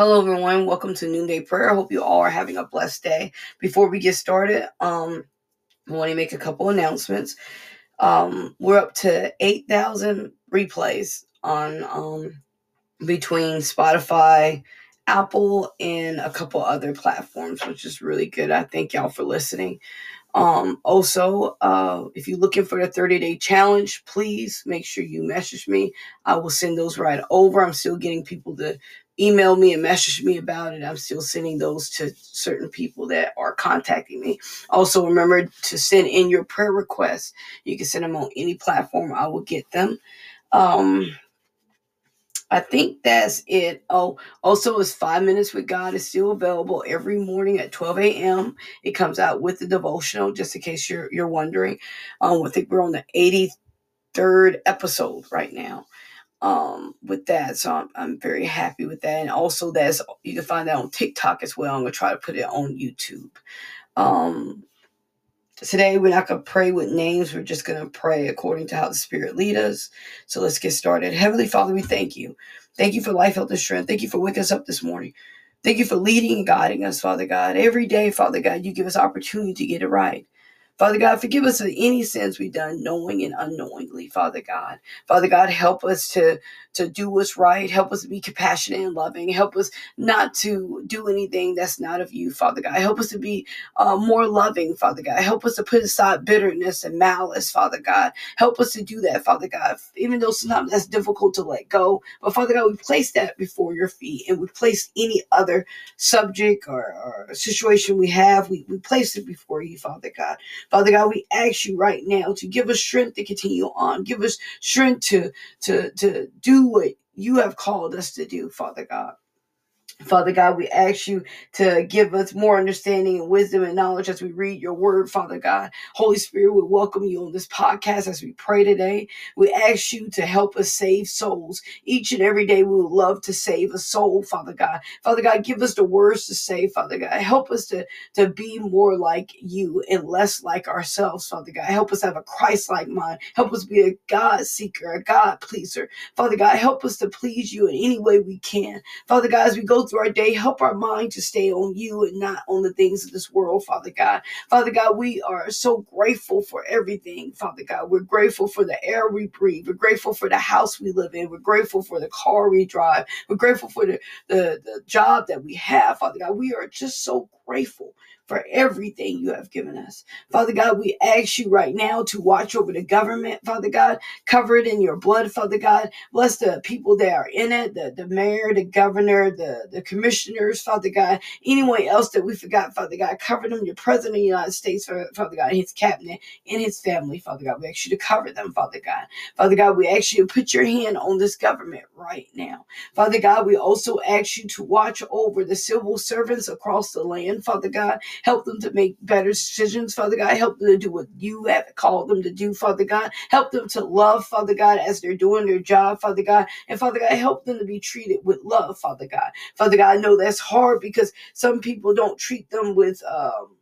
Hello, everyone. Welcome to Noonday Prayer. I hope you all are having a blessed day. Before we get started, um, I want to make a couple announcements. Um, we're up to 8,000 replays on um, between Spotify, Apple, and a couple other platforms, which is really good. I thank y'all for listening. Um, also, uh, if you're looking for the 30 day challenge, please make sure you message me. I will send those right over. I'm still getting people to email me and message me about it. I'm still sending those to certain people that are contacting me. Also, remember to send in your prayer requests. You can send them on any platform, I will get them. Um, I think that's it. Oh, also, is Five Minutes with God is still available every morning at 12 a.m. It comes out with the devotional, just in case you're you're wondering. Um, I think we're on the 83rd episode right now. Um, with that, so I'm, I'm very happy with that. And also, that's you can find that on TikTok as well. I'm gonna try to put it on YouTube. Um, Today, we're not going to pray with names. We're just going to pray according to how the Spirit lead us. So let's get started. Heavenly Father, we thank you. Thank you for life, health, and strength. Thank you for waking us up this morning. Thank you for leading and guiding us, Father God. Every day, Father God, you give us opportunity to get it right. Father God, forgive us of any sins we've done knowing and unknowingly, Father God. Father God, help us to to do what's right. Help us to be compassionate and loving. Help us not to do anything that's not of you, Father God. Help us to be uh, more loving, Father God. Help us to put aside bitterness and malice, Father God. Help us to do that, Father God. Even though sometimes that's difficult to let go. But Father God, we place that before your feet and we place any other subject or, or situation we have, we, we place it before you, Father God. Father God, we ask you right now to give us strength to continue on. Give us strength to to to do what you have called us to do, Father God. Father God, we ask you to give us more understanding and wisdom and knowledge as we read your word, Father God. Holy Spirit, we welcome you on this podcast as we pray today. We ask you to help us save souls. Each and every day, we would love to save a soul, Father God. Father God, give us the words to say, Father God. Help us to, to be more like you and less like ourselves, Father God. Help us have a Christ like mind. Help us be a God seeker, a God pleaser. Father God, help us to please you in any way we can. Father God, as we go through our day. Help our mind to stay on you and not on the things of this world, Father God. Father God, we are so grateful for everything, Father God. We're grateful for the air we breathe. We're grateful for the house we live in. We're grateful for the car we drive. We're grateful for the, the, the job that we have, Father God. We are just so grateful for everything you have given us. Father God, we ask you right now to watch over the government, Father God. Cover it in your blood, Father God. Bless the people that are in it, the, the mayor, the governor, the, the commissioners, Father God. Anyone else that we forgot, Father God. Cover them, your president of the United States, Father God, his cabinet and his family, Father God. We ask you to cover them, Father God. Father God, we ask you to put your hand on this government right now. Father God, we also ask you to watch over the civil servants across the land, Father God. Help them to make better decisions, Father God. Help them to do what you have called them to do, Father God. Help them to love, Father God, as they're doing their job, Father God. And Father God, help them to be treated with love, Father God. Father God, I know that's hard because some people don't treat them with um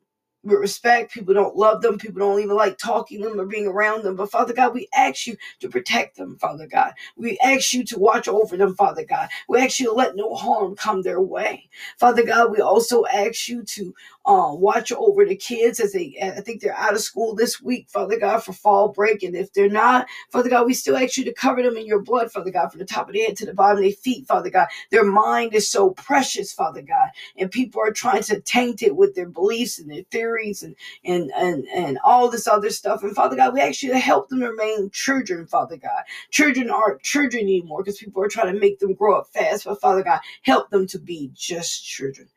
with respect. People don't love them. People don't even like talking to them or being around them. But Father God, we ask you to protect them, Father God. We ask you to watch over them, Father God. We ask you to let no harm come their way. Father God, we also ask you to uh, watch over the kids as they, I think they're out of school this week, Father God, for fall break. And if they're not, Father God, we still ask you to cover them in your blood, Father God, from the top of their head to the bottom of their feet, Father God. Their mind is so precious, Father God. And people are trying to taint it with their beliefs and their theories and and and and all this other stuff. And Father God, we ask you to help them remain children, Father God. Children aren't children anymore because people are trying to make them grow up fast. But Father God, help them to be just children.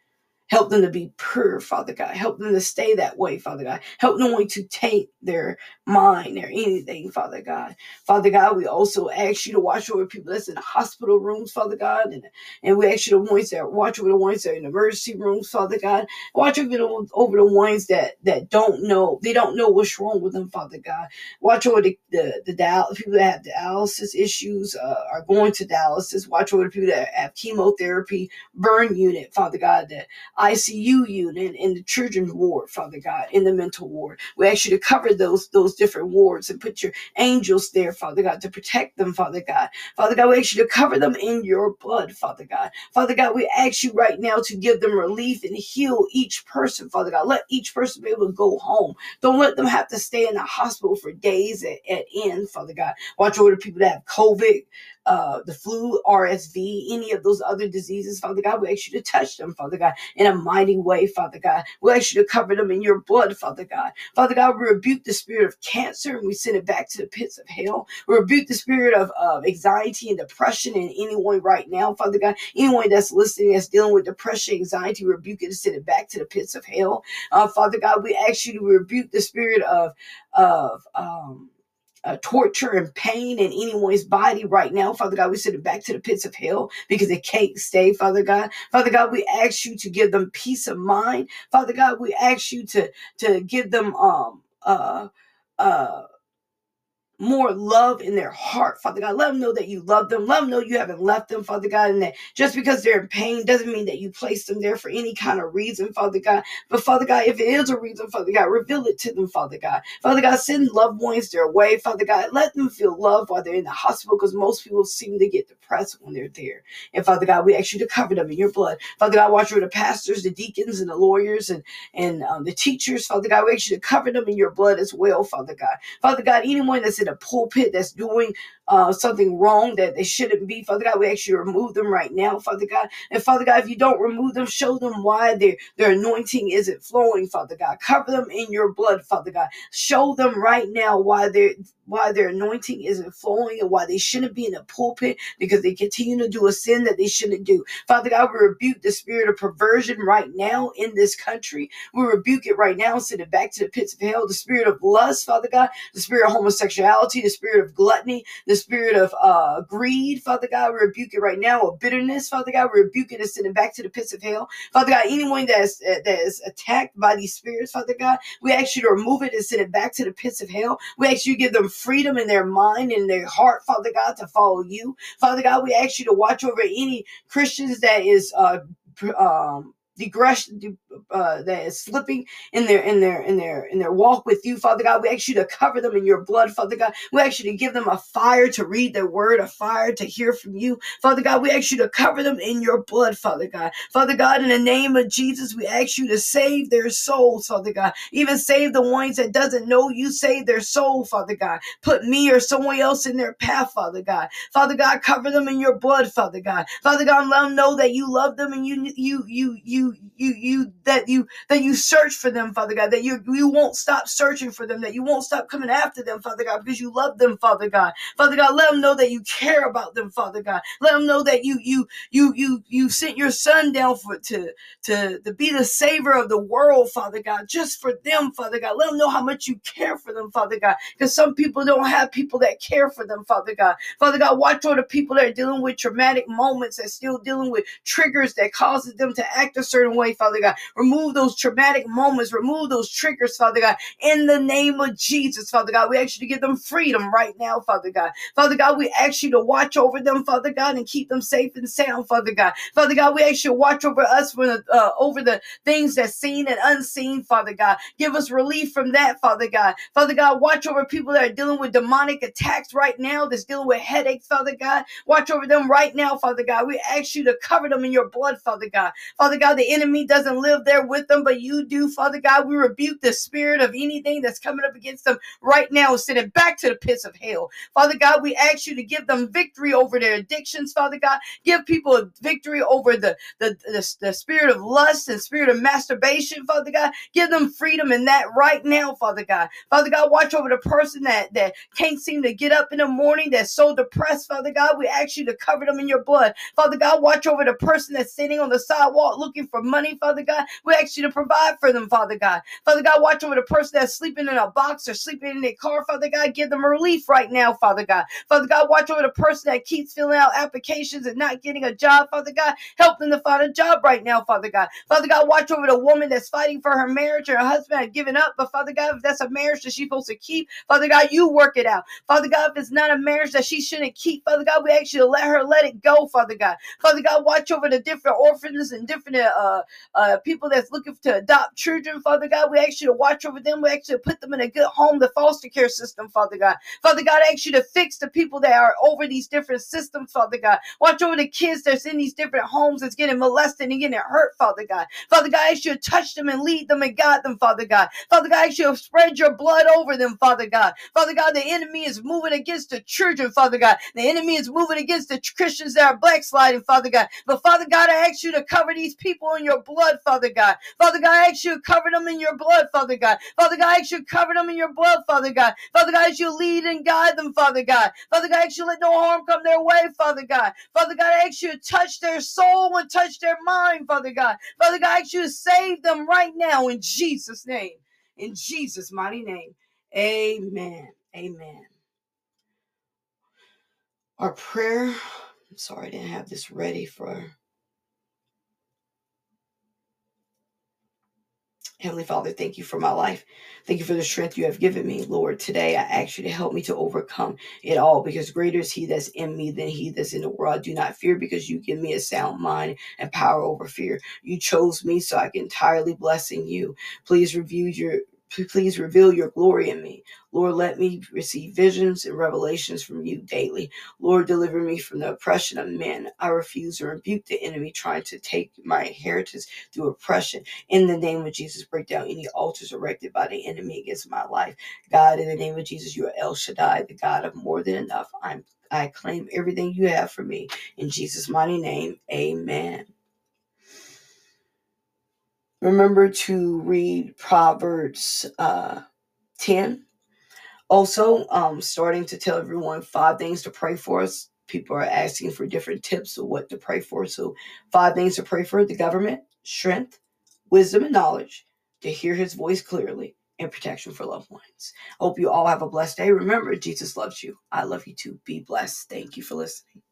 Help them to be pure, Father God. Help them to stay that way, Father God. Help no one to taint their mind or anything, Father God. Father God, we also ask you to watch over people that's in the hospital rooms, Father God. And, and we ask you to ones that watch over the ones that are in emergency rooms, Father God. Watch over the, over the ones that, that don't know. They don't know what's wrong with them, Father God. Watch over the, the, the dial- people that have dialysis issues, uh, are going to dialysis. Watch over the people that have chemotherapy, burn unit, Father God, that ICU unit, in the children's ward, Father God, in the mental ward. We ask you to cover those those different wards and put your angels there, Father God, to protect them, Father God. Father God, we ask you to cover them in your blood, Father God. Father God, we ask you right now to give them relief and heal each person, Father God. Let each person be able to go home. Don't let them have to stay in the hospital for days at, at end, Father God. Watch over the people that have COVID, uh, the flu, RSV, any of those other diseases, Father God. We ask you to touch them, Father God, in a mighty way, Father God. We ask you to cover them in your blood, Father God. Father God, we rebuke the spirit of cancer and we send it back to the pits of hell. We rebuke the spirit of, of anxiety and depression in anyone right now, Father God. Anyone that's listening that's dealing with depression, anxiety, rebuke it and send it back to the pits of hell. Uh, Father God, we ask you to rebuke the spirit of of um uh, torture and pain in anyone's body right now. Father God, we send it back to the pits of hell because it can't stay, Father God. Father God, we ask you to give them peace of mind. Father God, we ask you to, to give them um uh uh more love in their heart, Father God. Let them know that you love them. Let them know you haven't left them, Father God, and that just because they're in pain doesn't mean that you place them there for any kind of reason, Father God. But Father God, if it is a reason, Father God, reveal it to them, Father God. Father God, send loved ones their way, Father God. Let them feel love while they're in the hospital because most people seem to get depressed when they're there. And Father God, we ask you to cover them in your blood. Father God, watch over the pastors, the deacons, and the lawyers and, and um, the teachers, Father God. We ask you to cover them in your blood as well, Father God. Father God, anyone that's in pulpit that's doing uh, something wrong that they shouldn't be. Father God, we actually remove them right now, Father God. And Father God, if you don't remove them, show them why their, their anointing isn't flowing, Father God. Cover them in your blood, Father God. Show them right now why their why their anointing isn't flowing and why they shouldn't be in the pulpit because they continue to do a sin that they shouldn't do. Father God, we rebuke the spirit of perversion right now in this country. We rebuke it right now, and send it back to the pits of hell. The spirit of lust, Father God, the spirit of homosexuality, the spirit of gluttony, the spirit of uh, greed, Father God, we rebuke it right now, of bitterness, Father God, we rebuke it and send it back to the pits of hell. Father God, anyone that is, uh, that is attacked by these spirits, Father God, we ask you to remove it and send it back to the pits of hell. We ask you to give them freedom in their mind and their heart, Father God, to follow you. Father God, we ask you to watch over any Christians that is uh, um, digression uh, that is slipping in their in their in their in their walk with you, Father God. We ask you to cover them in your blood, Father God. We ask you to give them a fire to read their word, a fire to hear from you, Father God. We ask you to cover them in your blood, Father God. Father God, in the name of Jesus, we ask you to save their souls, Father God. Even save the ones that doesn't know you, save their soul, Father God. Put me or someone else in their path, Father God. Father God, cover them in your blood, Father God. Father God, let them know that you love them and you you you you you you that you that you search for them, Father God, that you you won't stop searching for them, that you won't stop coming after them, Father God, because you love them, Father God. Father God, let them know that you care about them, Father God. Let them know that you you you you you sent your son down for to to to be the savior of the world, Father God, just for them, Father God. Let them know how much you care for them, Father God, because some people don't have people that care for them, Father God. Father God, watch over the people that are dealing with traumatic moments, that still dealing with triggers that causes them to act a certain certain way, Father God. Remove those traumatic moments, remove those triggers, Father God, in the name of Jesus, Father God. We ask you to give them freedom right now, Father God. Father God, we ask you to watch over them, Father God, and keep them safe and sound, Father God. Father God, we ask you to watch over us for uh, over the things that's seen and unseen, Father God. Give us relief from that, Father God. Father God, watch over people that are dealing with demonic attacks right now, that's dealing with headaches, Father God. Watch over them right now, Father God. We ask you to cover them in your blood, Father God. Father God, the enemy doesn't live there with them, but you do, Father God. We rebuke the spirit of anything that's coming up against them right now, send it back to the pits of hell. Father God, we ask you to give them victory over their addictions, Father God. Give people victory over the, the, the, the spirit of lust and spirit of masturbation, Father God. Give them freedom in that right now, Father God. Father God, watch over the person that, that can't seem to get up in the morning, that's so depressed, Father God. We ask you to cover them in your blood. Father God, watch over the person that's sitting on the sidewalk looking for money, Father God. We ask you to provide for them, Father God. Father God, watch over the person that's sleeping in a box or sleeping in their car, Father God. Give them relief right now, Father God. Father God, watch over the person that keeps filling out applications and not getting a job, Father God. Help them to find a job right now, Father God. Father God, watch over the woman that's fighting for her marriage or her husband had given up. But Father God, if that's a marriage that she's supposed to keep, Father God, you work it out. Father God, if it's not a marriage that she shouldn't keep, Father God, we ask you to let her let it go, Father God. Father God, watch over the different orphans and different uh, uh, people that's looking to adopt children, Father God. We ask you to watch over them. We ask you to put them in a good home, the foster care system, Father God. Father God, I ask you to fix the people that are over these different systems, Father God. Watch over the kids that's in these different homes that's getting molested and getting hurt, Father God. Father God, I ask you to touch them and lead them and guide them, Father God. Father God, I ask you to spread your blood over them, Father God. Father God, the enemy is moving against the children, Father God. The enemy is moving against the Christians that are backsliding, Father God. But Father God, I ask you to cover these people in your blood, Father God. Father God, I ask you to cover them in your blood, Father God. Father God, I ask you to cover them in your blood, Father God. Father God, I ask you lead and guide them, Father God. Father God, I ask you to let no harm come their way, Father God. Father God, I ask you to touch their soul and touch their mind, Father God. Father God, I ask you to save them right now in Jesus' name. In Jesus' mighty name. Amen. Amen. Our prayer, I'm sorry I didn't have this ready for Heavenly Father, thank you for my life. Thank you for the strength you have given me, Lord. Today, I ask you to help me to overcome it all because greater is He that's in me than He that's in the world. I do not fear because you give me a sound mind and power over fear. You chose me so I can entirely bless in you. Please review your please reveal your glory in me. Lord, let me receive visions and revelations from you daily. Lord, deliver me from the oppression of men. I refuse to rebuke the enemy trying to take my inheritance through oppression. In the name of Jesus, break down any altars erected by the enemy against my life. God, in the name of Jesus, you are El Shaddai, the God of more than enough. I'm I claim everything you have for me. In Jesus' mighty name, amen. Remember to read Proverbs uh, 10. Also, um, starting to tell everyone five things to pray for us. People are asking for different tips of what to pray for. So, five things to pray for the government, strength, wisdom, and knowledge, to hear his voice clearly, and protection for loved ones. Hope you all have a blessed day. Remember, Jesus loves you. I love you too. Be blessed. Thank you for listening.